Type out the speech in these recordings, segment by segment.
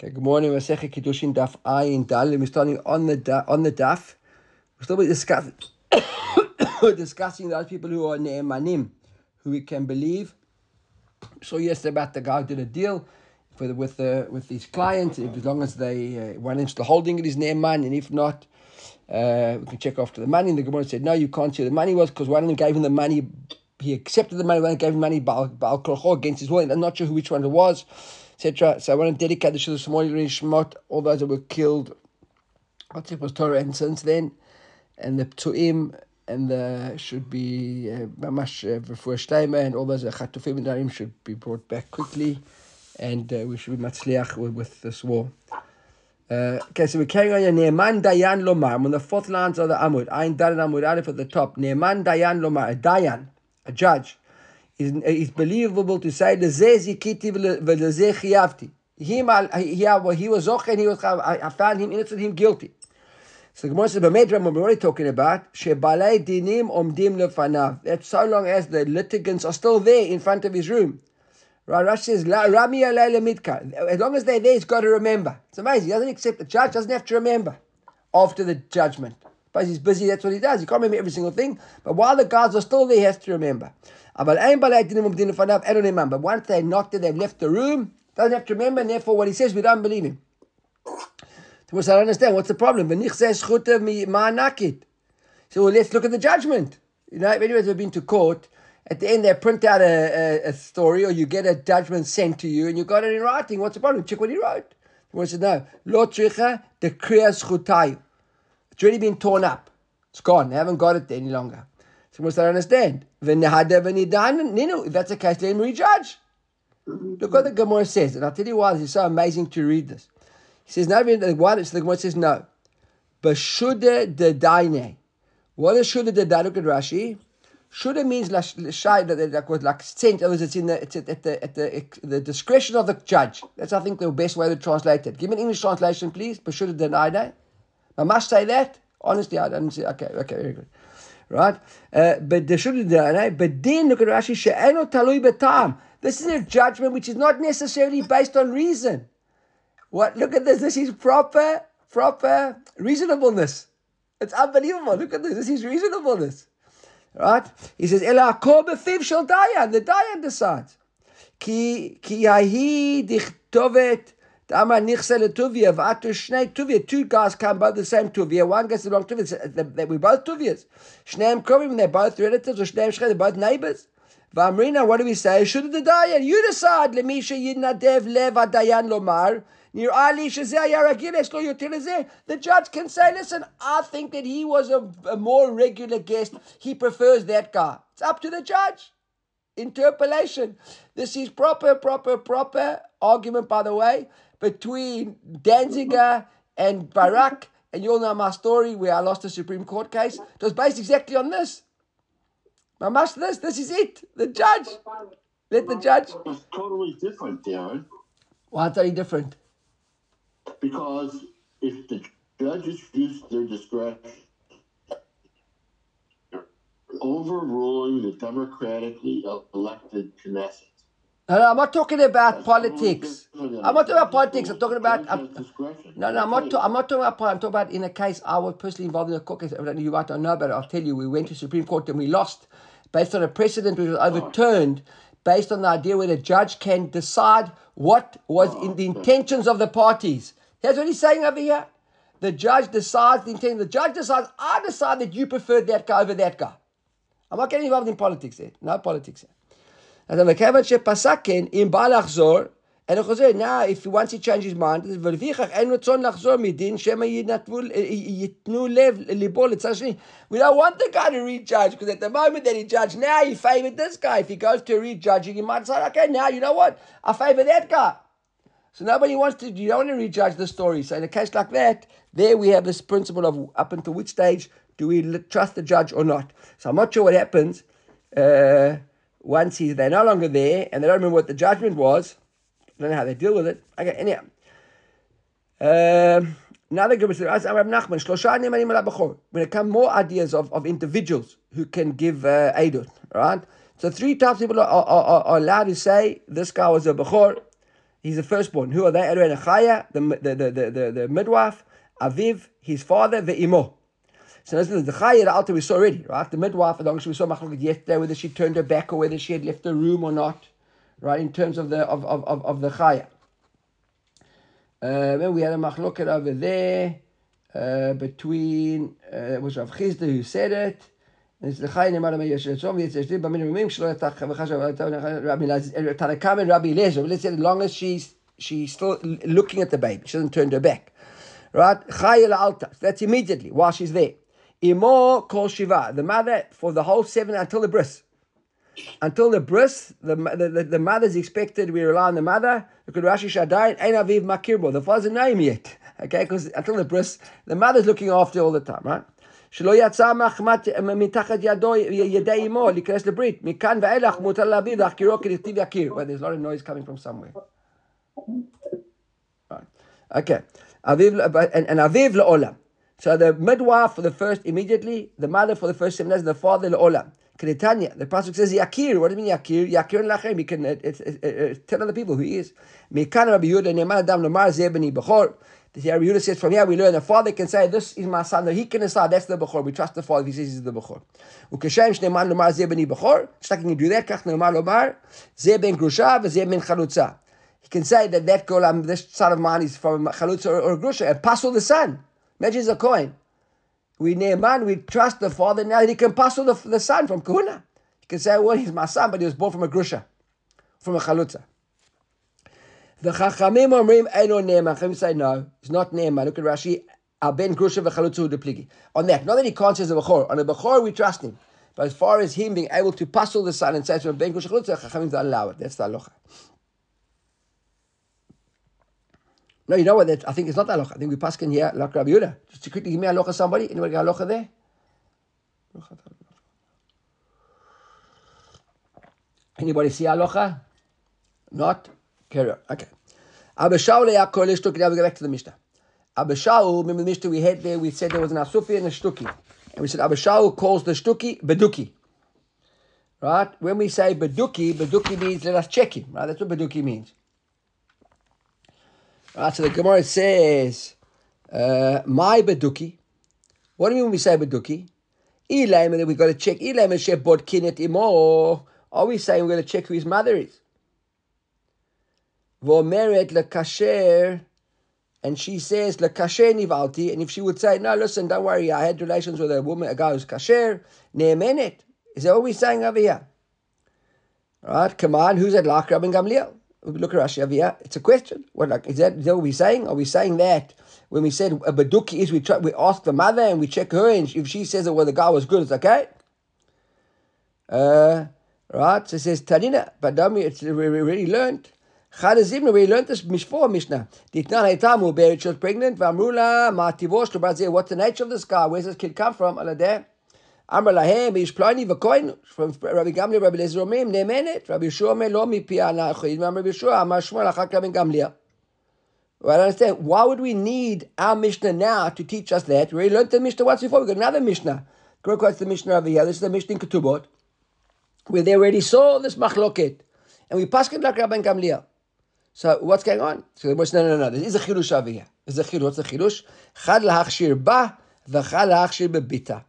Okay, good morning. Masechet Kiddushin Daf Ayin Dal. We're starting on the da, on the Daf. We're still discussing discussing those people who are ne'emanim, who we can believe. So yesterday about the guy who did a deal for the, with the with his client. If, as long as they uh, one inch the holding it is ne'eman, and if not, uh, we can check after the money. And the Gemara said no, you can't see the money was because one of them gave him the money. He accepted the money. One gave him money by against his will. I'm not sure who which one it was etc. So I want to dedicate the Shul Shmoni Shmot, all those that were killed. What's it was Torah, and since then, and the Tuim, and the should be Mamash uh, for Shteimer, and all those Chatufim and Darim should be brought back quickly, and uh, we should be Matzliach with, this war. Uh, okay, so we're carrying on here. Ne'eman Dayan Lomar. On the fourth lines of the Amud. Ayin Dayan Amud Aleph at the top. Ne'eman Dayan Lomar. A Dayan, a judge it's believable to say the zezikiti v'lezechiyavti. Him, yeah, he was okay and he was. I found him innocent, him guilty. So the Gemara says, "Bamedram." We're already talking about shebalei dinim omdim lefanav. That's so long as the litigants are still there in front of his room. Rashi says, "Rami alei lemidka." As long as they're there, he's got to remember. It's amazing. He doesn't accept the judge. Doesn't have to remember after the judgment. But he's busy. That's what he does. He can't remember every single thing. But while the guards are still there, he has to remember. But once they knocked it, they've left the room, doesn't have to remember, and therefore what he says, we don't believe him. So I don't understand, what's the problem? So well, let's look at the judgment. You know, if anyone's ever been to court, at the end they print out a, a, a, story or you get a judgment sent to you and you got it in writing. What's the problem? Check what he wrote. Said, no. Lo tricha the kriyas chutayu. It's already been torn up. It's gone. They haven't got it any longer. So we start understand. If that's the case, let him rejudge. Mm-hmm. Look what the Gemara says, and I'll tell you why this is so amazing to read this. He says, no, why? So the Gemara says, no. Bashuda de daine. What is shuda de daine? Look at Rashi. Shuda means that was like sent. Otherwise, it's in the it's at the at the the discretion of the judge. That's I think the best way to translate it. Give me an English translation, please. Bashuda de daine. I must say that. Honestly, I don't see. Okay, okay, very good right? Uh, then look at Rashi she'eno talui betam. This is a judgment which is not necessarily based on reason. What? Look at this. This is proper, proper reasonableness. It's unbelievable. Look at this. This is reasonableness. Right? He says, Ela befiv shel dayan. The dayan decides. Ki ki yahi dichtovet Two guys come both the same tuvia. One gets the wrong tuvia. We're both tuvias. Shneim krovim, they're both relatives, or shneim they're both neighbors. V'amrina, what do we say? Should the dayan? You decide. Lemisha yidnadev lev dayan lomar. Eh? The judge can say, listen, I think that he was a, a more regular guest. He prefers that guy. It's up to the judge interpolation. This is proper, proper, proper argument, by the way between Danziger and Barak, and you all know my story where I lost a Supreme Court case. It was based exactly on this. My master, this, this is it. The judge. Let the judge. It's totally different, Darren. Why totally different? Because if the judges use their discretion, overruling the democratically elected Knesset. Uh, no, no, I'm not talking about politics. I'm not talking about politics. I'm talking about. I'm, no, no, I'm not. I'm not talking about. I'm talking about in a case I was personally involved in a court case. You might not know about it. I'll tell you. We went to Supreme Court and we lost, based on a precedent which was overturned, based on the idea where the judge can decide what was in the intentions of the parties. Here's what he's saying over here. The judge decides the intent. The judge decides. I decide that you prefer that guy over that guy. I'm not getting involved in politics here. No politics here. And now, if he wants to change his mind, we don't want the guy to rejudge because at the moment that he judged, now he favored this guy. If he goes to rejudging, he might say, okay, now you know what? I favor that guy. So nobody wants to, you don't want to rejudge the story. So in a case like that, there we have this principle of up until which stage do we trust the judge or not. So I'm not sure what happens. Uh, once he's they're no longer there and they don't remember what the judgment was, I don't know how they deal with it. Okay, anyhow. Um, another group is when it comes more ideas of, of individuals who can give uh, right? So three types of people are, are, are, allowed to say this guy was a Bechor, He's the firstborn. Who are they? Elu and Chaya, the, the, the, the, the, the midwife, Aviv, his father, Ve'imo. So listen, the Chaya, the we saw already, right? The midwife, as long as we saw Machlokes yesterday, whether she turned her back or whether she had left the room or not, right? In terms of the of of of, of the Chaya. Uh, then we had a machloket over there uh, between uh, it was Rav Chisda who said it. It's the Chayin Emar Meir Shetzom. It's the Bamim Rumim Shlo Yatach V'Chashav Rabbi Tanakam and Rabbi Lezer. Let's say as long as she's she's still looking at the baby, she hasn't turned her back. Right? Chayil Alta. That's immediately while she's there. Imo Kol Shiva. The mother for the whole seven until the bris. Until the bris, the, the, the, the mother is expected, we rely on the mother. Look at Rashi Shaddai, Ein Aviv Makirbo. The father doesn't know him yet. Okay, because until the bris, the mother's looking after all the time, right? שלא יצא מתחת ידו, ידי אמו להיכנס לברית. מכאן ואילך מותר להביא להחקירו כדכתיב יכיר. Well, there's a lot of noise coming from somewhere. Right. Okay. אביב, and, and אביב לעולם. So the midwife for the first immediately, the mother for the first seven days, and the father le'olam. Kretanya, the pasuk says yakir. What does it mean yakir? Yakir and lachem. You can uh, uh, uh, tell other people who he is. Mekan Rabbi Yehuda ne'man adam lomar zebeni bechor. The Rabbi Yehuda says from here we learn the father can say this is my son. No, he can decide that's the bechor. We trust the father. if He says he's the bechor. Ukeshem shne'man lomar zebeni bechor. Just like you do that. Kach ne'man lomar zeben grusha v'zeben chalutza. He can say that that girl, um, this son of mine, is from chalutza or, or grusha, and pass all the son. Imagine it's a coin. We Naaman, we trust the father now that he can pass on the, the son from Kahuna. He can say, well, he's my son, but he was born from a grusha, from a chalutza. The Chachamim Omrim Eino Naaman. Chachamim say, no, it's not Naaman. Look at Rashi. Ben Grusha v'chalutza u'depligi. On that, not that he can't the Bechor. On the Bechor, we trust him. But as far as him being able to puzzle the son and say to him, Ben Grusha chalutza, Chachamim don't allow it. That's the halacha. No, you know what? That, I think it's not halacha. I think we pass in here, like Rabbi Yehuda. Just to quickly give me halacha somebody. Anybody got halacha there? Anybody see halacha? Not? Carry on. Okay. Abba Shaul Yaakov Shtuki. Now we go back to the Mishnah. Abba Shaul, remember the Mishnah we had there, we said there was an Asufi and a Shtuki. And we said Abba Shaul calls the Shtuki Beduki. Right? When we say Beduki, Beduki means let us check him. Right? That's what Beduki means. Right, so the Gemara says, uh, my Beduki. What do you mean when we say Beduki? Elam, and then we've got to check Elam and Sheb Bodkinet Imo. Are we saying we're going to check who his mother is? Vomeret lekasher, and she says lekasher nivalti, and if she would say, no, listen, don't worry, I had relations with a woman, a guy who's kasher, neemenet. Is that what we're saying over here? All right, come on, who's at Lach Rabin Gamliel? Look at Rashi here. It's a question. What like is that? Is that what we're saying? Are we saying that when we said a baduki is we try we ask the mother and we check her and if she says that well the guy was good, it's okay. Uh, right. So it says Tanina, but Dami, it's we already learned. Chadazimna, we learned this before Mishnah. Ditnan Haitamu, Berit, she was pregnant. Vamrula, Mativosh. What's the nature of this guy? Where's this kid come from? Aladeh. Amr lahem ish plani v'koin from Rabbi Gamliel, Rabbi Lezer Omim nemenet. Rabbi Yeshua me lo mi pi anachid. Rabbi Yeshua amar Shmuel achak Rabbi Gamliel. Well, I understand. Why would we need our Mishnah now to teach us that? We already learned the Mishnah once before. We got another Mishnah. Go quotes the Mishnah over here. This is the Mishnah in Ketubot, where they already saw this machloket, and we passed it like Rabbi Gamliel. So what's going on? So the no, no, no. There is a chidush over here. There's a chidush. What's the chidush? Chad lahachshir ba, v'chad lahachshir bebita.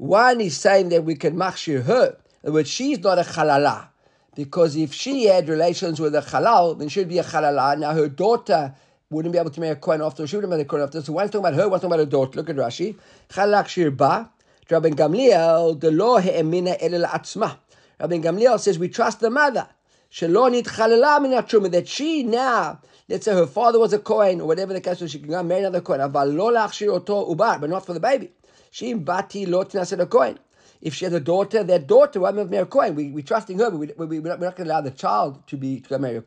One is saying that we can machshir her, but she's not a halala. Because if she had relations with a halal, then she'd be a halala. Now her daughter wouldn't be able to marry a kohen after. She wouldn't marry a kohen after. So one's talking about her, one's talking about her daughter. Look at Rashi. Chalak shir ba. Rabbi Gamliel, the law he'emina elel atzma. Rabbi Gamliel says we trust the mother. Shalonit chalala min that she now, let's say her father was a kohen or whatever the case was, she can go marry another ubar, but not for the baby. She bati lo tinaset a kohen. If she has a daughter, that daughter will marry a kohen. We we trusting her, but we, we, we're not, going to allow the child to be to marry a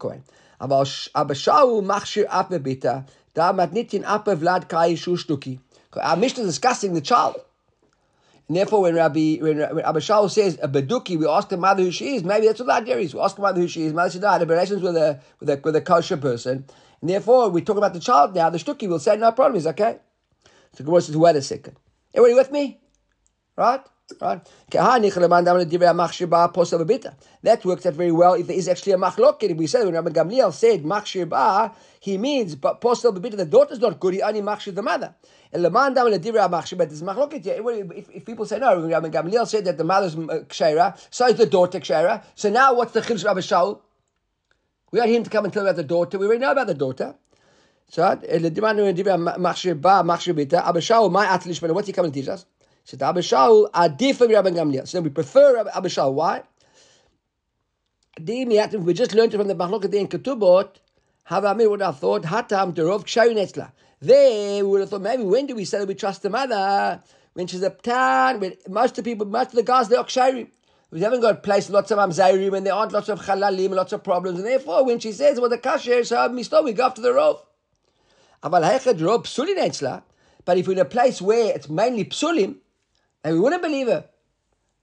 shtuki. Our Mishnah is discussing the child. And therefore, when Rabbi when, when says a beduki, we ask the mother who she is. Maybe that's what that is. We ask the mother who she is. Mother said, "I had relations with a with a with a kosher person." And therefore, we talk about the child now. The shtuki will say, "No problem, it's okay." So Gemara says, "Wait a second. Everybody with me? Right? Right? That works out very well if there is actually a machloket. We say when Rabbi Gamliel said machshir he means but posel bebita, the daughter's not good, he only machshir the mother. But there's machloket if, if people say no, Rabbi Gamliel said that the mother's uh, so is the daughter kshera. So now what's the chiddush Rabbi Shaul? We want him to come and tell about the daughter. We already know about the daughter. So, machshir ba, machshir bita. Abba Shaul, my atlish, what's he coming to teach us? So the Abba Shaul adif Rabbi Gamliel. So we prefer Abba Shaul. Why? We just learned it from the Mahlokat in Ketubot. Have Amir would have thought Hatam Derov Ksharin Etzla. They would have thought maybe when do we say that we trust the mother? When she's a tan, when most of the people, most of the guys, they're Ksharim. We haven't got place lots of amzairim and there aren't lots of chalalim, lots of problems, and therefore when she says well the kasher, so misto, we go after the rov. But if we're in a place where it's mainly psulim, and we wouldn't believe her.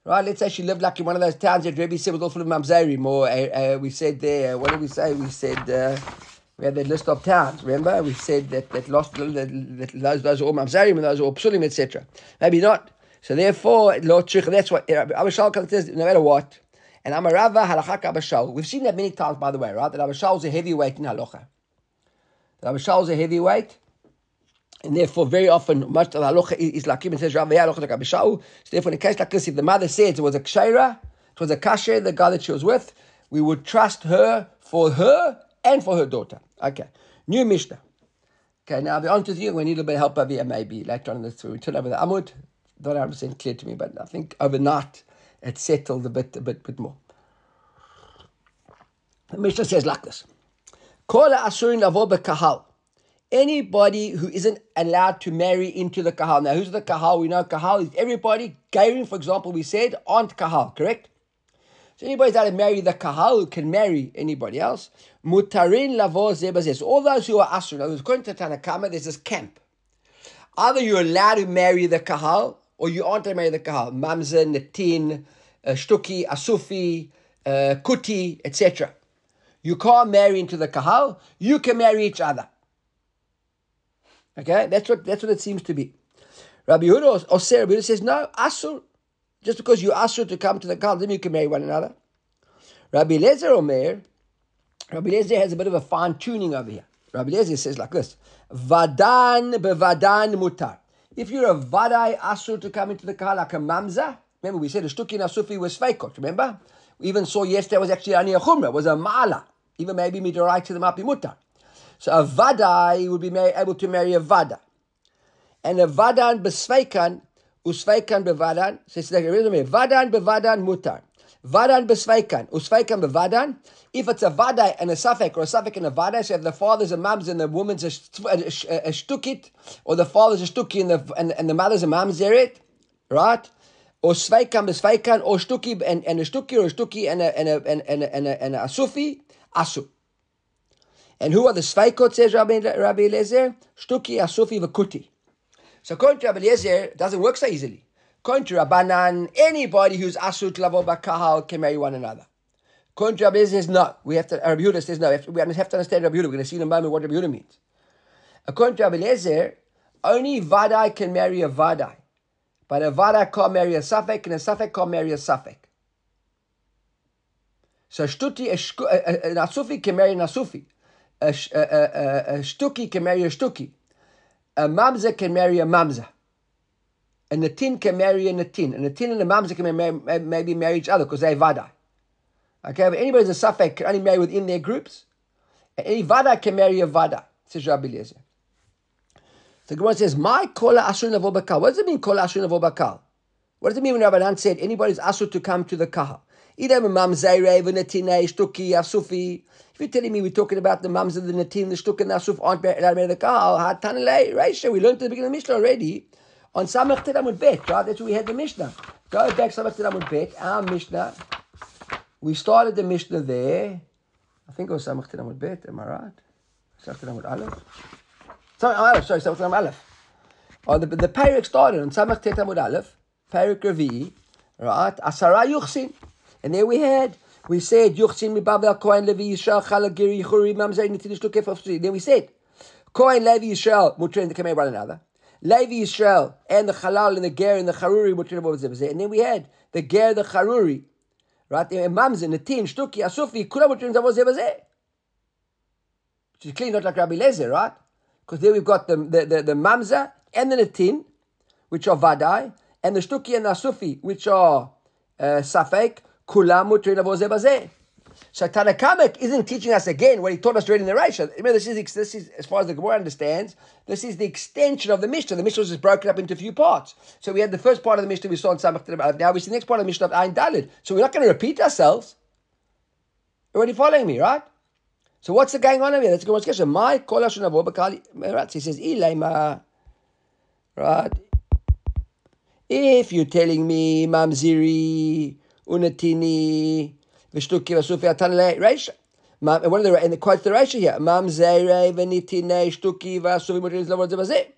Right, let's say she lived like in one of those towns that Rebbe said was all full of mamzerim, or uh, uh, we said there, what did we say? We said, uh, we had that list of towns, remember? We said that, that lost, that, that those, those are all mamzerim and those are all psulim, etc. Maybe not. So therefore, that's what, Abishal says, no matter what, and Amarava halachak Abishal. We've seen that many times, by the way, right? That Abishal is a heavyweight in halacha. That Abishal is a heavyweight and therefore, very often, much of the halacha is like even says Rabbi So therefore, in a case like this, if the mother said it was a kshaira, it was a kasher, the guy that she was with, we would trust her for her and for her daughter. Okay, new Mishnah. Okay, now I'll be honest with you, we need a little bit of help over here, maybe later on in this. We turn over the Amud, not 100% clear to me, but I think overnight it settled a bit, a bit, bit more. The Mishnah says like this: Kol asurin lavo kahal anybody who isn't allowed to marry into the kahal. Now, who's the kahal? We know kahal is everybody. Gairin, for example, we said aren't kahal, correct? So anybody's allowed to marry the kahal can marry anybody else. Mutarin lavo zebazes. All those who are. Now, according to Tanakama, there's this camp. Either you're allowed to marry the kahal or you aren't allowed to marry the kahal. Mamza, Natin, uh, Shtuki, Asufi, uh, Kuti, etc. You can't marry into the kahal. You can marry each other. Okay, that's what that's what it seems to be. Rabbi Yehuda or Sarah says no, asur. Just because you asur to come to the cult, then you can marry one another. Rabbi Lezer Omer, Rabbi Lezer has a bit of a fine tuning over here. Rabbi Lezer says like this: Vadan bevadan mutar. If you're a vadai asur to come into the kahal like a mamza, remember we said a shtuki nasufi was feikot. Remember, we even saw yesterday was actually ani a chumra, was a ma'ala. Even maybe midorai to write to the mapi mutar. So a vadai would be able to marry a vada. And a vadan besveikan, usveikan bevadan, says like vadan bevadan mutar. Vadan besveikan, usveikan bevadan. If it's a vadai and a safek, or a safek and a vadai, so if the father's a mams and the woman's a, a, a, a shtukit, or the father's a shtuki and the, and, and the mother's a mamzeret, right? Or sveikan besveikan, or shtuki and, and a shtuki, or a shtuki and a, and a, and a, and a, and a, and a asufi, asu. And who are the Sveikot, says Rabbi, Rabbi Eliezer? Shtuki, Asufi, Vakuti. So according to Rabbi Eliezer, it doesn't work so easily. According to Rabbanan, anybody who's Asut Lavo Bakahal can marry one another. According to Rabbi Eliezer, says no. We have to, Rabbi Yehuda says no. We have, to, we have to understand Rabbi Yehuda. We're going to see in a moment what Rabbi Yehuda means. According to Rabbi Eliezer, only Vadai can marry a Vadai. But a Vadai can't marry a Safek, and a Safek can't marry a Safek. So Shtuti, an can marry a, a, a, can marry a shtuki. A mamza can marry a mamza. A natin can marry a natin. A natin and a mamza can maybe marry each other because they're vada. Okay, but anybody who's a safek can only marry within their groups. And any vada can marry a vada, says Rabbi Eliezer. The Gemara says, "My kola asur bakal." What does it mean, kola asur bakal? What does it mean when Rabbanan said anybody's asur to come to the kahal? Asufi. If you're telling me we're talking about the mums of the Natim, the Shtuk and the Asuf aren't allowed to the Kahal, Hatanale, Reisha, we learned at the beginning of the Mishnah already. On Samach Tedamud Bet, right? That's where we had the Mishnah. Go back Samach Tedamud Bet, our Mishnah. We started the Mishnah there. I think it was Samach Tedamud Bet, am I right? Samach Tedamud Aleph? Sorry, Aleph, sorry, Samach Tedamud Aleph. Oh, the, the Parak started on Samach Tedamud Aleph, Parak Ravi, right? Asara Yuchsin. And there we had we said Yuchsin mi Babel Kohen Levi Yisrael Chalagiri Yichuri Mamzer Nitinish Tukef Then we said Kohen Levi Yisrael Mutrin the Kamei one another. Levi Yisrael, and the Halal and the Ger and the Charuri, and then we had the Ger, the Charuri, right? The Mamza, Natin, Shtuki, Asufi, Kulam Which is clean, not like Rabbi Lezer, right? Because there we've got the, the, the, the Mamza and the Natin, which are Vadai, and the Shtuki and the Asufi, which are uh, Safek, Kulam Mutrin isn't teaching us again what he taught us during the Reisha. Remember, this is, this is, as far as the Gemara understands, this is the extension of the Mishnah. The Mishnah was broken up into a few parts. So we had the first part of the Mishnah we saw in Samach Now we see the next part of the Mishnah of Ayin Dalid. So we're not going to repeat ourselves. Already following me, right? So what's the going on over here? That's a good question. My kol bakali. Right? He says, Ilema. Right? If you're telling me mamziri unatini V'shtuki v'asufi atan reisha. One of the and the quotes the reisha here. Mam zeire v'nitine shtuki v'asufi mutrin zlavod zevazeh.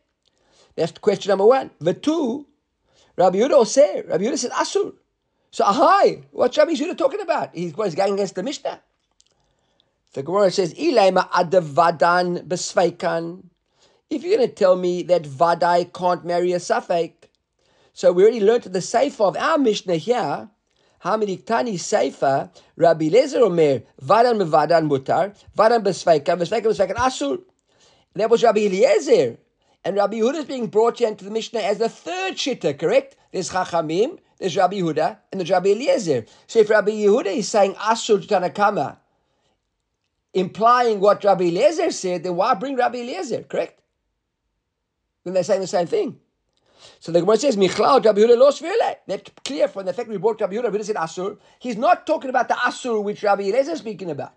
That's question number one. The two, Rabbi Yehuda Oser. Rabbi Yehuda said asur. So ahai, what's Rabbi Yehuda talking about? He's, he's going against the Mishnah. The Gemara says, Ilaima adavadan besveikan. If you're going to tell me that Vadai can't marry a Safek, so we already learned the Sefer of our Mishnah here Hamiriktani Seifa, Rabbi Lezer Omer, Vadan Mevadan Mutar, Vadan Besveikan, Besveikan Besveikan Asur. That was Rabbi Eliezer. And Rabbi Yehuda is being brought here into the Mishnah as the third shitta, correct? There's Chachamim, there's Rabbi Yehuda, and there's Rabbi Eliezer. So if Rabbi Yehuda is saying Asur to Tanakama, implying what Rabbi Eliezer said, then why bring Rabbi Eliezer, correct? Then they're saying the same thing. So the Gemara says, Michlal Rabbi Yehuda lo svile. That's clear from the fact we brought Rabbi Yehuda, Rabbi Yehuda said Asur. He's not talking about the Asur which Rabbi Eliezer is speaking about.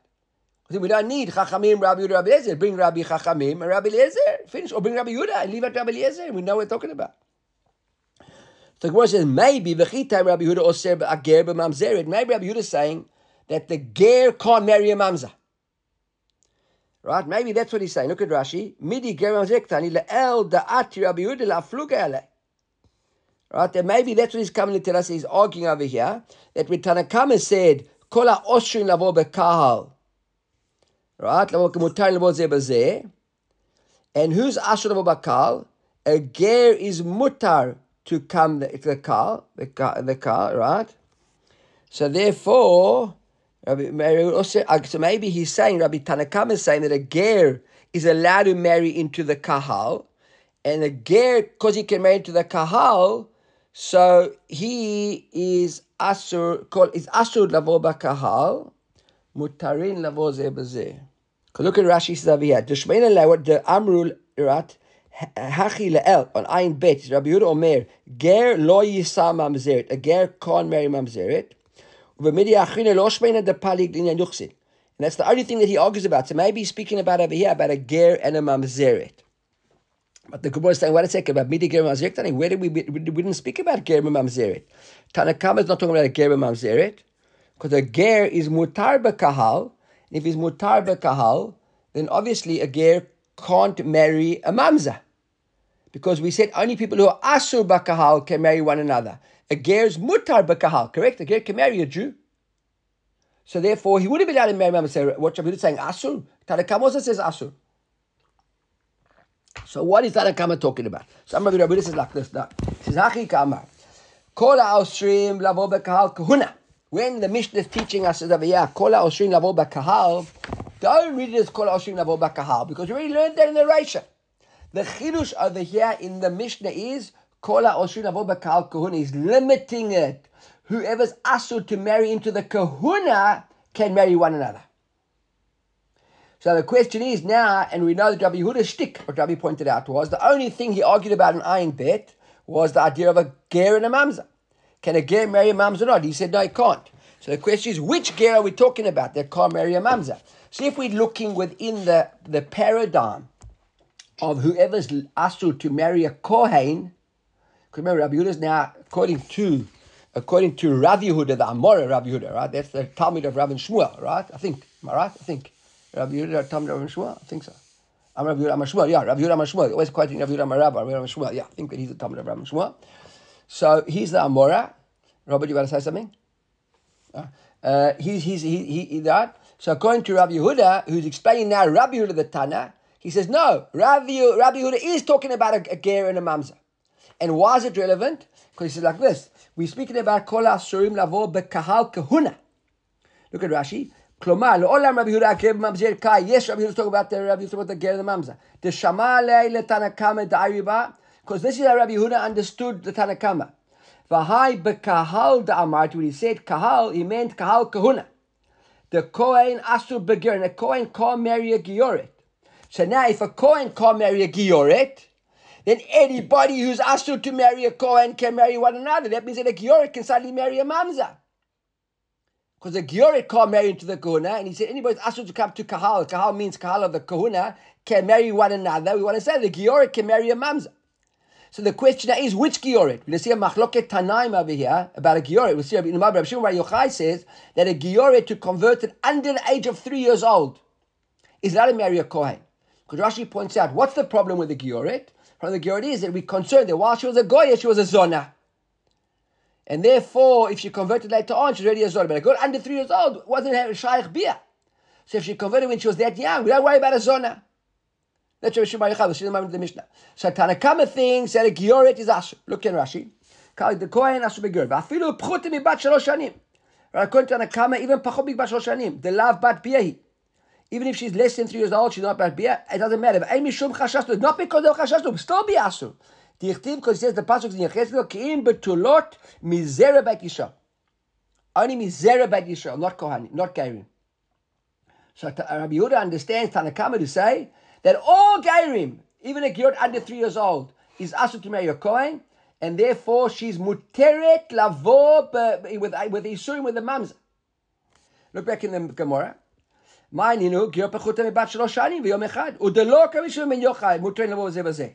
We don't need Chachamim, Rabbi Yehuda, Rabbi Eliezer. Bring Rabbi Chachamim and Rabbi Eliezer. Finish. Or bring Rabbi Yehuda and leave out Rabbi Eliezer. We know what we're talking about. So the Gemara says, maybe V'chitai Rabbi Yehuda oser ager b'mamzeret. Maybe Rabbi Yehuda is saying that the ger can't marry a mamza. Right? Maybe that's what he's saying. Look at Rashi. Midi ger mamzer ktani le'el da'ati Rabbi Yehuda la'fluga eleh. Right? And maybe that's what he's coming to tell us. He's arguing over here that when Tanakama said, Kola Oshrin Lavo Bekahal. Right? Lavo Kemutar Lavo. And who's Asher Lavo Bakal? A ger is mutar to come to the car, the car, the car, right? So therefore, Rabbi, uh, so maybe he's saying, Rabbi Tanakam is saying that a ger is allowed to marry into the kahal, and a ger, because he can marry into the kahal, so he is asur called is asur lavo bakahal, mutarin lavo zebazeh. Look at Rashi here. Deshmeina lewat de amrul rat hachi leel on ayin bet. Rabbi Yehuda Omer ger lo yisa mamzeret. A ger can't marry mamzeret. Achine lo shmeina de palig. And that's the only thing that he argues about. So maybe he's speaking about over here about a ger and a mamzeret. But the Gemara is saying, wait a second, about Midi Ger Mamzeret, where did we, we, we didn't speak about Ger Mamzeret. Tanakama is not talking about a Ger Mamzeret, because a Ger is Mutar Kahal. If he's Mutar Kahal, then obviously a Ger can't marry a Mamza. Because we said only people who are Asur Bakahal can marry one another. A Ger is Mutar Bakahal, correct? A Ger can marry a Jew. So therefore, he wouldn't be allowed to marry Mamza. What Shabbat is saying, Asur. Tanakama also says Asur. So what is that Kama talking about? So Rabbi Rabbi says like this. Now. He says, Hachi Kama. Kol ha'osrim lavo bekahal kahuna. When the Mishnah is teaching us over here, kol ha'osrim lavo bekahal, don't read it as kol ha'osrim lavo bekahal, because we already learned that in the Reisha. The chidush over here in the Mishnah is kol ha'osrim lavo bekahal kahuna. He's limiting it. Whoever's asur to marry into the kahuna can marry one another. So the question is now, and we know that Rabbi Yehuda's shtick, what Rabbi pointed out was, the only thing he argued about an Ayin Bet was the idea of a ger and a mamza. Can a ger marry a mamza or not? He said, no, he can't. So the question is, which ger are we talking about that can't marry a mamza? So if we're looking within the, the paradigm of whoever's asked to marry a kohen, remember, Rabbi Yehuda is now, according to according to Rav Yehuda, the Amora Rav Yehuda, right? That's the Talmud of Rav and Shmuel, right? I think. Am I right? I think. Rabbi Yehuda Tam Rabbi Shmuel? I think so. I'm Rabbi Yehuda Shmuel, yeah, Rabbi Yehuda Shmuel. Always quoting Rabbi Yehuda Rabbi, Rabbi Yehuda Shmuel. Yeah, I think that he's the of Rabbi Shmuel. So he's the Amora. Robert, you want to say something? Uh, uh, he's, he's, he, he, he, that. So according to Rabbi Yehuda, who's explaining now Rabbi Yehuda the Tana, He says, no, Rabbi, Rabbi Yehuda is talking about a, a ger and a mamza. And why is it relevant? Because he says like this, we're speaking about kol asurim lavo bekahal kahuna. Look at Rashi. כלומר, לעולם רבי יהודה הגר בממזר קאי, יש רבי יהודה talking about the רבי יהודה about the ger and the mamza. דשמע עליה לתנא דאי ריבה, because this is how Rabbi Yehuda understood the Tanakama. V'hai bekahal da'amarti, when he said kahal, he meant kahal kahuna. The Kohen asur begir, and a Kohen can't marry a Gioret. So now if a Kohen can't marry a Gioret, then anybody who's asur to marry a Kohen can marry one another. That means that a Gioret can suddenly marry a Mamza. Because the Gioret can't marry into the Kahuna, and he said anybody who's asur to come to Kahal, Kahal means Kahal of the Kahuna, can marry one another. We want to say the Gioret can marry a Mamza. So the question is, which Gioret? We're going to see a Machloket Tanaim over here about a Gioret. We'll see in Rabbi Shimon Yochai says that a Gioret to convert converted under the age of three years old is not a marry a Kohen. Because Rashi points out, what's the problem with the Gioret? From the Gioret is that we're concerned that while she was a Goya, she was a Zona. And therefore, if she converted later on, she's already a Zona. But a girl under three years old wasn't a Shaykh Bia. So if she converted when she was that young, we don't worry about a Zona. That's Rav Shimon Yochai. We'll see the Mishnah. So Tanakama thinks that a Gioret is Asher. Look in Rashi. The Kohen Asher Begir. Vafilu pchutim mibat shalosh shanim. According to Tanakama, even pachot mibat shalosh shanim. The lav bat biyahi. Even if she's less than three years old, she's not bat biyah. It doesn't matter. Not because of chashashtu. Still be Asher. The Yichtiv, because it says the pasuk in Yechezkel, ki'im betulot mizera bat yisha. Only mizera bat yisha, not Kohanim, not Gairim. So Rabbi Yehuda understands Tanakama to say that all Gairim, even a girl under three years old, is asked to marry a Kohen, and therefore she's muteret lavo with with Isurim with the mums. Look back in the Gemara. מה ענינו? גיור פחותה מבת שלוש שנים ויום אחד, ודלא כמישהו בן יוחאי, מותרים לבוא בזה בזה.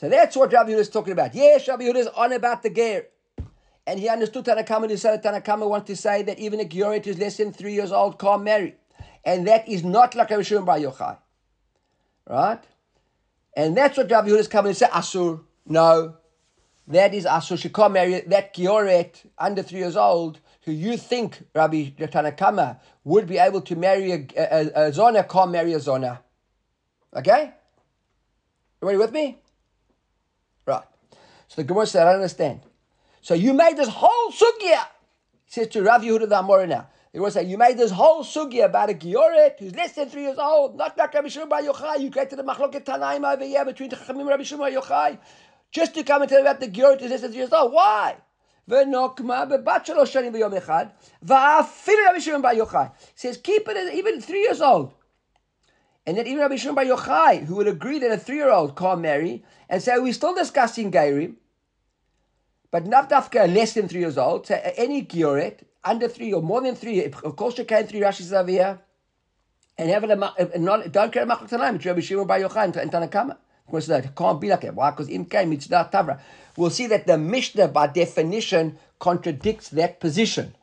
so that's what Rabbi Yehuda is talking about. Yes, Rabbi Yehuda is on about the ger. And he understood Tanakama to say that Tanakama wants to say that even a Giorit who's less than three years old can't marry. And that is not like a Shimon Bar Yochai. Right? And that's what Rabbi Yehuda is coming to say, Asur. No. That is Asur. She can't marry that Gioret under three years old who you think, Rabbi Tanakama, would be able to marry a, a, a Zona, can't marry a Zona. Okay? Everybody with me? Right. So the Gemara said, I don't understand. So you made this whole sugya. He says to Rav Yehuda the Amora now. He was saying, you made this whole sugya about a Gioret who's less than three years old, not like Rabbi Shimon Bar Yochai. You created a machloket Tanaim over here between Chachamim and Rabbi Shimon Bar Yochai, just to come and tell about the Gioret who's less than three years old. Why? ונוקמה בבת שלוש שנים ביום אחד, ואפילו רבי שמעון בר יוחאי. says, keep it as even three years old. And then even Rabbi Shimon Bar Yochai, who would agree that a three-year-old can't marry, and say, oh, we're still discussing Gairim, but not less than three years old, so any Gioret, under three or more than three, of course you can three Rashis over here, and have a, not, don't care about Tanakh, it's Rabbi Shimon Bar Yochai and Tanakama. Of course, that can't be like that. Why? Because came it's not Tavra. We'll see that the Mishnah, by definition, contradicts that position.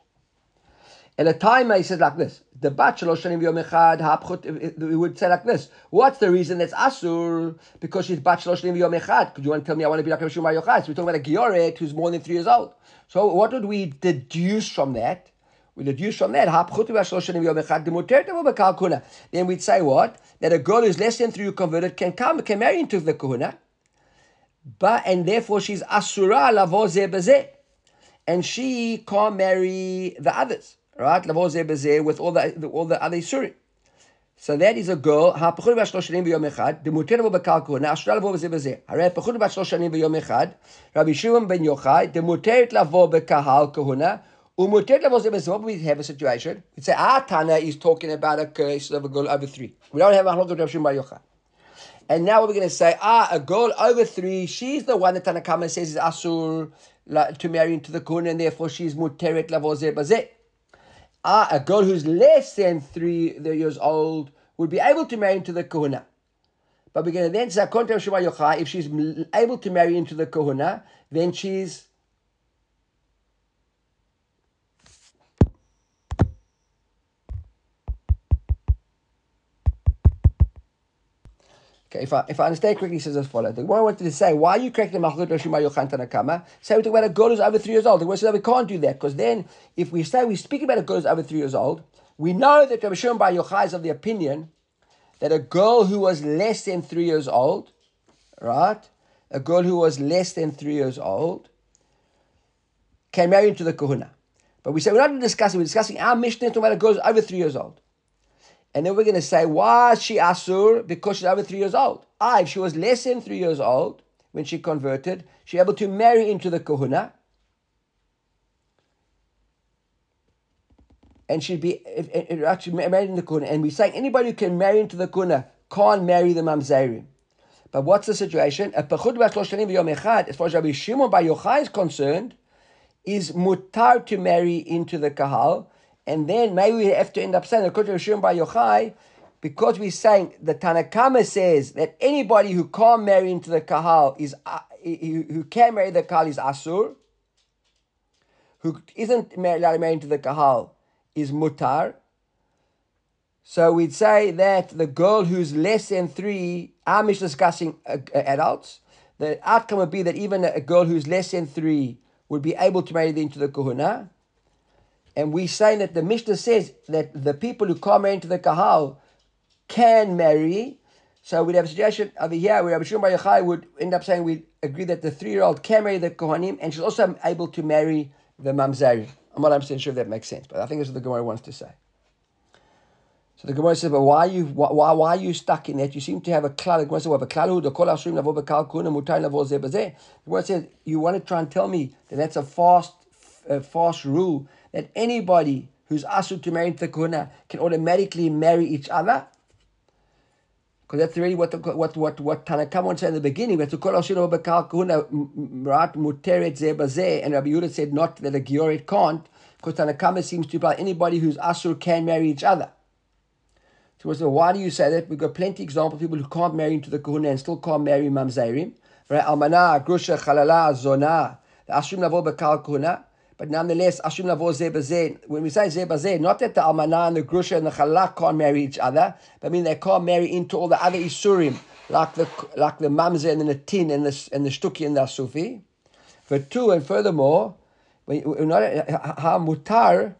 At a time, he says like this: the bat shalosh shanim yom echad We would say like this: What's the reason that's asur? Because she's bat shalosh shanim yom echad. Could you want to tell me I want to be like Rishon Bar Yochai? So we're talking about a gioret who's more than three years old. So what would we deduce from that? We deduce from that Haphut Bashoshad the Mutter Bakalkuna. then we'd say what? That a girl who's less than three converted can come, can marry into the kahuna, but and therefore she's asura lavo and she can't marry the others, right? Lavo with all the, all the other suri. So that is a girl, הפחוד בת שלוש שנים ביום אחד, דמותר לבוא בקהל כהונה, אשרה לבוא בזה בזה. הרי הפחוד בת שלוש שנים ביום אחד, רבי שמעון בן יוחאי, דמותרת לבוא בקהל כהונה, ומותרת לבוא בזה בזה. What we have a situation? We say, ah, Tana is talking about a case of a girl over three. We don't have a halakha of Rav Shimon bar Yochai. And now we're going to say, ah, a girl over three, she's the one that Tanakama says is asur to marry into the kun, and therefore she's muteret lavozeh bazeh. Ah, a girl who's less than three years old would be able to marry into the kahuna. But we're going to then say, if she's able to marry into the kahuna, then she's Okay, if I, if I understand correctly, he says as follows. The one wanted to say, why are you correcting Machlok Roshim Yochan Tanakama? Say we talk about a girl who's over three years old. The word says we can't do that, because then if we say we speak about a girl who's over three years old, we know that Rabbi Shimon Bar Yochai is of the opinion that a girl who was less than three years old, right? A girl who was less than three years old can marry into the kahuna. But we say we're not discussing, we're discussing our Mishnah talking about a girl over three years old. And then we're going to say, why is she asur? Because she's over three years old. Ah, if she was less than three years old when she converted, she's able to marry into the kahuna. And she'd be if, if, actually married in the kahuna. And we're saying anybody who can marry into the kahuna can't marry the mamzerim. But what's the situation? As far as Rabbi Shimon Bar Yochai is concerned, is mutar to marry into the kahal, and then maybe we have to end up saying according to Shimon Bar Yochai, because we're saying the Tanakama says that anybody who can't marry into the kahal is uh, who can marry the kahal is asur, who isn't allowed to marry into the kahal is mutar. So we'd say that the girl who's less than three, Amish discussing uh, adults, the outcome would be that even a girl who's less than three would be able to marry into the kahuna. And we say that the Mishnah says that the people who can't marry into the kahal can marry. So we'd have a suggestion over here where Rabbi Shimon Bar Yochai would end up saying we agree that the three-year-old can marry the kohanim and she's also able to marry the mamzerim. I'm not understanding sure if that makes sense, but I think that's what the Gemara wants to say. So the Gemara says, but why are you why, why are you stuck in that? You seem to have a cloud. The Gemara says, well, a cloud the kol ashrim lavo bekal kuna mutai lavo The Gemara says, you want to try and tell me that that's a fast, a fast rule that anybody who's asked to marry the kuna can automatically marry each other? Because that's really what the, what what what Tanakam said in the beginning. Have to call ashrim bekal kuna rat muteret and Rabbi Yehuda said not that a gioret can't, because Tanakama seems to imply anybody who's asur can marry each other. So said, why do you say that? We've got plenty of examples of people who can't marry into the kahuna and still can't marry mamzerim. Right? Almana, grusha, chalala, zona. The ashrim lavo bekal kahuna. But nonetheless, Ashum Lavo when we say zebaze, not that the Almanah and the Grusha and the Chalak can't marry each other, but I mean they can't marry into all the other Isurim, like the like the Mamzeh and the Natin and the, and the Shtuki and the Sufi. But two, and furthermore, when not Ha Mutar,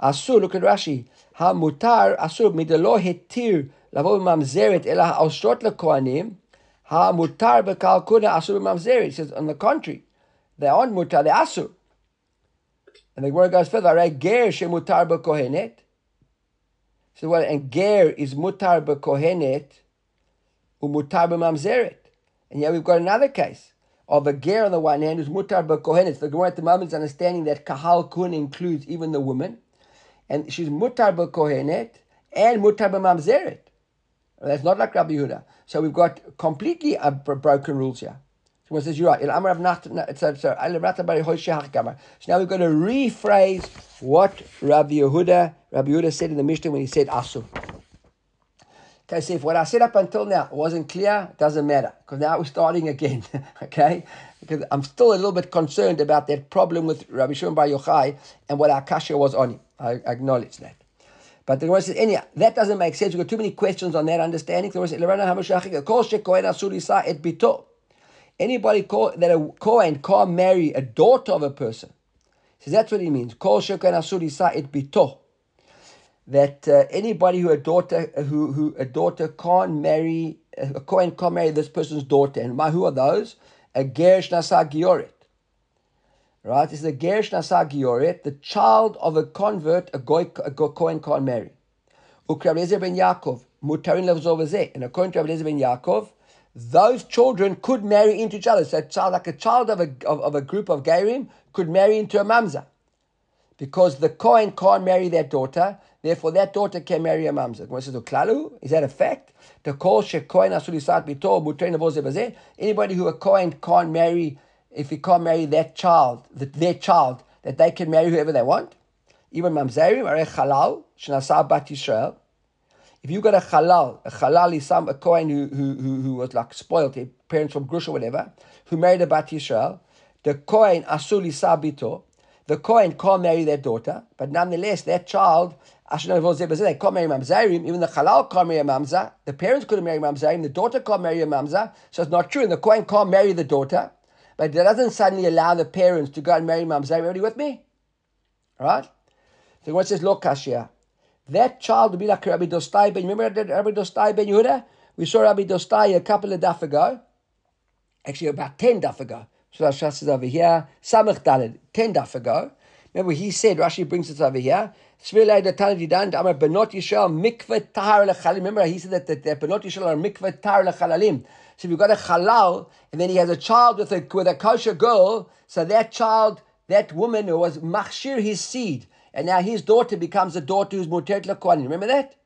Asur, look at Rashi, Ha Mutar, Asur, Midalo Hetir, Lavo Mamzeret, Elah Aushrot lekoanim Ha Mutar, Bakal Kuna, Asur Mamzeret. It says, on the contrary, they aren't Mutar, they Asur. And the word goes further, ger shemutar kohenet. So well, and ger is mutar kohenet, umutar mamzeret. And yet we've got another case of a ger on the one hand who's mutar kohenet. The Gemara at the moment is understanding that kahal kun includes even the woman, and she's mutar kohenet and mutar mamzeret. That's not like Rabbi Yehuda. So we've got completely broken rules here. Someone says, you're right. So, now we're going to rephrase what Rabbi Yehuda, Rabbi Yehuda said in the Mishnah when he said asu. Okay, so if what I said up until now wasn't clear, it doesn't matter because now we're starting again. okay, because I'm still a little bit concerned about that problem with Rabbi Shimon Bar Yochai and what our was on him. I acknowledge that. But the Gemara says, anyhow, that doesn't make sense. We've got too many questions on that understanding. The Gemara says, Anybody call, that a Kohen can't marry a daughter of a person. So that's what he means. That uh, anybody who a daughter who, who a daughter can't marry a Kohen can't marry this person's daughter. And who are those? A Gersh Nasa. Right? It's the Gerish Nasa the child of a convert, a Goy, a Kohen can't marry. Ukrablezer ben Yaakov, Mutarin Levzovazeh. And according to Rabbi ben Yaakov, those children could marry into each other. So a child, like a child of a, of, of a group of Gerim could marry into a Mamza. Because the Kohen can't marry their daughter, therefore that daughter can marry a Mamza. Oh, Is that a fact? The Asulisat. Anybody who a Kohen can't marry if he can't marry that child, that their child, that they can marry whoever they want. Even mamzerim are halal shenasa bat Yisrael. If you got a halal, a halal is some a kohen who, who, who, who was like spoiled, parents from Grush or whatever, who married a bat Yisrael, the kohen asuli sabito, the kohen can't marry their daughter, but nonetheless that child they can't marry mamzerim. Even the halal can't marry a mamza. The parents couldn't marry mamzerim. The daughter can't marry a mamza. So it's not true. And the kohen can't marry the daughter. But that doesn't suddenly allow the parents to go and marry mamzer. Everybody with me? All right? So what says, look, Kashia. That child will be like Rabbi Dostai ben. Remember Rabbi Dostai ben Yehuda? We saw Rabbi Dostai a couple of daf ago. Actually, about ten daf ago. So Rashi is over here. Samach Daled, ten daf ago. Remember, he said, Rashi brings it over here. Remember, he said that, that, that Benot Yishal are mikveh tar lechalalim. So if you've got a halal, and then he has a child with a, with a kosher girl, so that child, that woman who was machshir his seed, and now his daughter becomes a daughter who's muteret lakohanim. Remember that?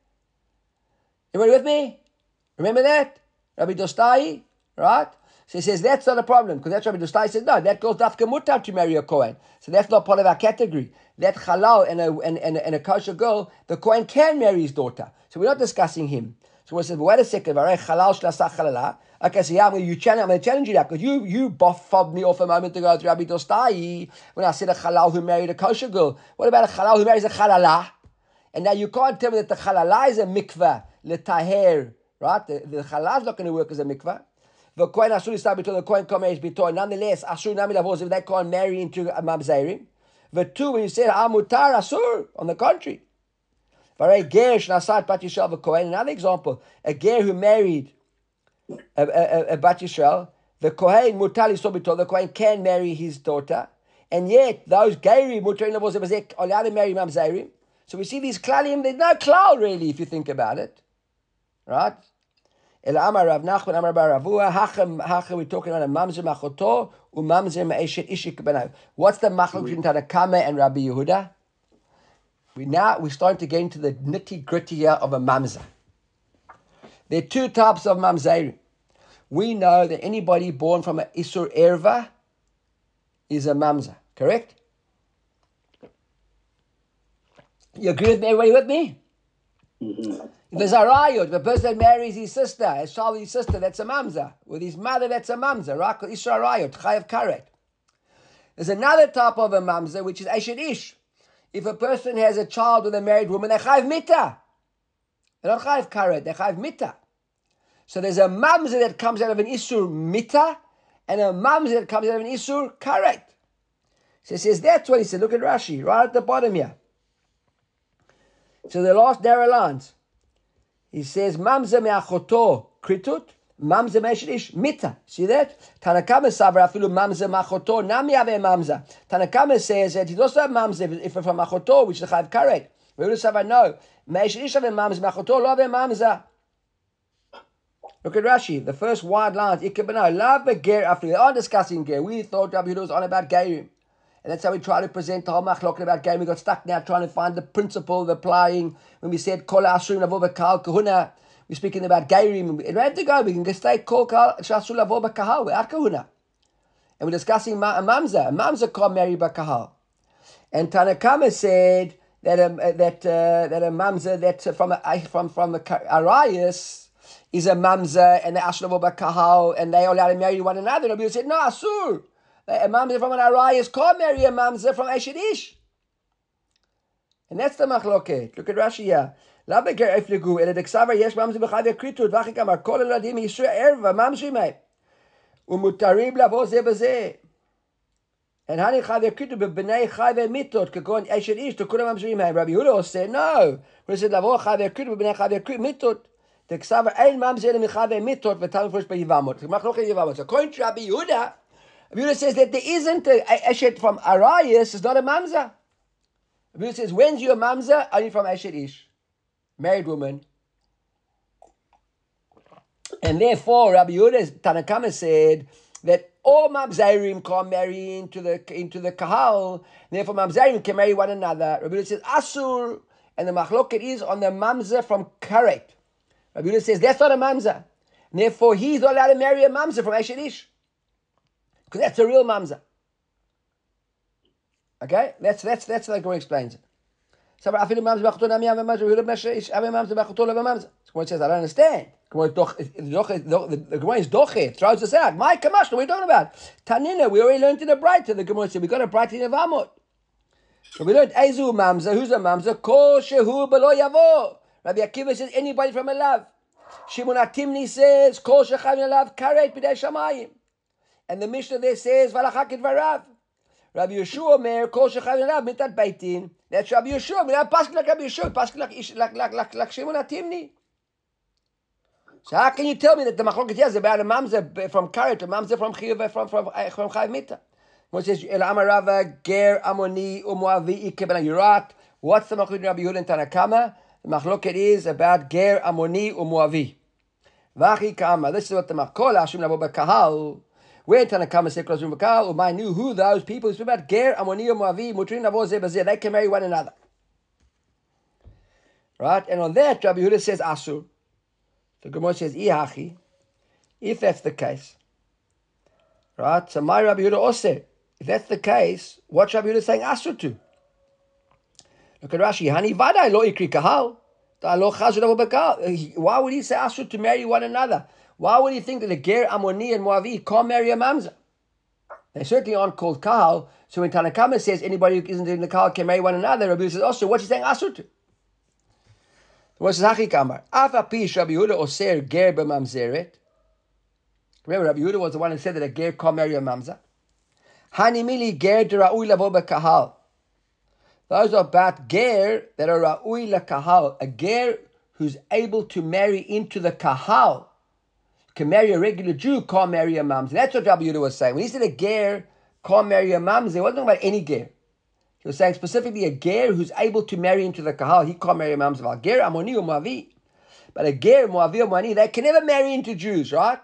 Everybody with me? Remember that? Rabbi Dostai, right? So he says that's not a problem because that's Rabbi Dostai says no, that girl's dafka mutar to marry a Kohen. So that's not part of our category. That halal and a, and, and, and a kosher girl, the Kohen can marry his daughter. So we're not discussing him. So we said, wait a second, halal. Okay, so yeah, I'm going to challenge, I'm going to challenge you that because you you fobbed me off a moment ago to Rabbi Dostai when I said a halal who married a kosher girl. What about a halal who marries a halala? And now you can't tell me that the halala is a mikvah, letaher, right? The, the halal is not going to work as a mikvah. The coin asur is between the coin marries bitoy. Nonetheless, asur nami lavos if that coin marry into a mamzerim. The two when you say ah, amutar asur on the contrary. Another example, a ger who married a, bat yishal, the kohen mutali sobito. The kohen can marry his daughter, and yet those geri mutar lavos are allowed to marry mamzerim. So we see these klalim. There's no klal really if you think about it, right? El Amar Rav Nachman Amar Bar Ravua Hachem Hachem we're talking about a Mamzer Machoto uMamzer Me'eshet Ishik Benay. What's the machlok between Tanakame and Rabbi Yehuda? We now we're starting to get into the nitty gritty here of a mamzer. There are two types of mamzerim. We know that anybody born from an isur erva is a mamzer. Correct? You agree with me? Everybody with me? Mm-hmm. There's a riot. The person marries his sister, his child his sister, that's a mamza. With his mother, that's a mamza. Isra riot, chayav karet. There's another type of a mamza, which is eshet ish. If a person has a child with a married woman, they chayav mita. They don't chayav karet, they chayav mita. So there's a mamza that comes out of an isur mita, and a mamza that comes out of an isur karet. So he says, that's what he said. Look at Rashi, right at the bottom here. So the last narrow lines. He says, Mamza me'achoto kritut, Mamza me'eshrish mita. See that? Tanakama savra afilu Mamza machoto nami ave Mamza. Tanakama says that he doesn't have Mamza if it's from machoto, which is the chayv karet. We would have no. Me'eshrish ave Mamza machoto lo ave Mamza. Look at Rashi, the first wide lines. Ikebana, love ger afilu. They are discussing ger. We thought Rabbi Yehuda was on about gerim. And that's how we try to present the whole machlok about game. We got stuck now trying to find the principle of applying. When we said kol asrim lavo kahal kahuna, we're speaking about gairim. We had to go. We can just say kol shasur lavo kahal without kahuna. And we're discussing ma- mamza. Mamza can't marry bakahal. And Tanakama said that a, that uh, that a mamza that from a, from from a Arias is a mamza and the ashlavo bakahal and they all allowed to marry one another. And said no asur a mamzer from an arayas can't marry a mamzer from Eshet Ish. And that's the machloket. Look at Rashi here. למה גר הפלגו, אלא דקסבר יש ממזר בחייבי הכריתות, ואחי אמר, כל הילדים ישרו ערב, ממזרים מהם. ומותרים לבוא זה בזה. And Hani Chaver be B'nei Chaver Mitot Kagon Eshet Ish to Kulam Amshrim Rabbi Yehuda said no. He said Lavo Chaver be B'nei Chaver Kutub Mitot. The Ksaver Ein Mamzer Michaver Mitot V'Talim Fush B'Yivamot. Machloche Yivamot. So according to Rabbi Yehuda, Rabbi Yehuda says that there isn't a Eshet from Arias It's not a mamzer. Rabbi Yehuda says when's your Are you from Eshet Ish, married woman. And therefore Rabbi Yehuda Tanakama said that all Mamzerim can marry into the into the Kahal. Therefore, Mamzerim can marry one another. Rabbi says Asur, and the Machloket is on the Mamza from Karet. Rabbi says that's not a Mamza. Therefore, he's not allowed to marry a Mamza from Eshet Ish. Because that's a real mamza. Okay? That's that's that's how the Gemara explains it. So says, I don't understand. The Gemara is doche, throws us out. My kamash, what are we talking about? Tanina, we already learned in the bright. The Gemara said, we got a bright in the Vamot. So we learned, Ezu mamza, who's a mamza? Kol shehu. Rabbi Akiva says, anybody from a love. Shimon Atimni says, Kol shechayim love, karet b'dei shamayim. And the Mishnah there says, Valachakit Varav. Rabbi Yehoshua Omer, Kol Shechayim Rab Mitat Beitin. That's Rabbi Yehoshua. I mean, I pass like Rabbi Yehoshua, pass like like like like like Shimon Atimni. So how can you tell me that the machloket here is about a mamzer from Karet, a mamzer from Chiyuv, from from from Chayiv Mita? What says El Amarava Ger Amoni Umuavi Ikeben Yurat? What's the machloket Rabbi Yehuda and Tanakama? The machloket is about Ger Amoni Umuavi. Vachi Kama. This is what the machkol Hashim Nabo Bekahal. Where Tanakama said Kros Bekahal. Umay knew who those people. It's about Ger Amoni Umuavi. Mutrin Zebazir. They can marry one another. Right, and on that Rabbi Yehuda says Asur. The Gemara says, Ihachi, if that's the case, right? So my Rabbi Yehuda also, if that's the case, what's Rabbi Yehuda saying Asr to? Look at Rashi, Hani Vadai lo ikri kahal. Why would he say Asr to marry one another? Why would he think that the Ger, Amoni, and Moavi can't marry a Mamza? They certainly aren't called Kahal. So when Tanakama says anybody who isn't in the Kahal can marry one another, Rabbi says also, what's he saying Asr to? What's Hachi Kamar? Afa Rabbi Yehuda oser ger b'mamzeret. Remember, Rabbi Yehuda was the one who said that a ger can't marry a mamza. Hani mili ger dera'ui lavo b'kahal. Those are about ger that are ra'ui La kahal. A ger who's able to marry into the kahal. Can marry a regular Jew, can't marry a mamza. That's what Rabbi Yehuda was saying. When he said a ger can't marry a mamza, he wasn't talking about any ger. He was saying specifically a ger who's able to marry into the kahal. He can't marry a mamzaval. Ger amoni or. But a ger, muavi or muani, they can never marry into Jews, right?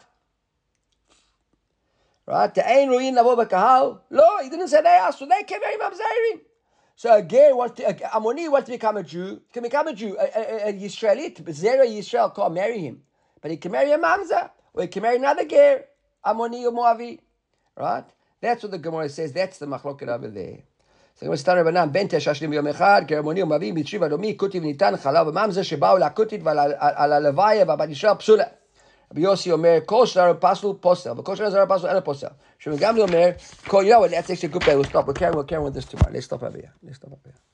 Right? The ain ruin lavo kahal. No, he didn't say they asked, so they can't marry mamzerim. So a ger wants to, a amoni wants to become a Jew. Can become a Jew, a, a, a but Zera Yisrael can't marry him. But he can marry a mamza, or he can marry another ger, amoni or muavi. Right? That's what the Gemara says. That's the machloket over there. So כמו סתם רבנן, בן תשע שנים ביום אחד, כרמוני ומביא מצ'יב אדומי, כותיב ניתן חלב וממזה שבאו להכותית ועל הלוויה והבת ישראל פסולה. רבי יוסי אומר, כל שלנו פסול פוסל, וכל שלנו פסול אין לו פוסל. שגם אומר, כל יום, let's actually go back, we'll stop, we'll carry, we'll carry with this tomorrow. Let's stop over here. Let's stop over here.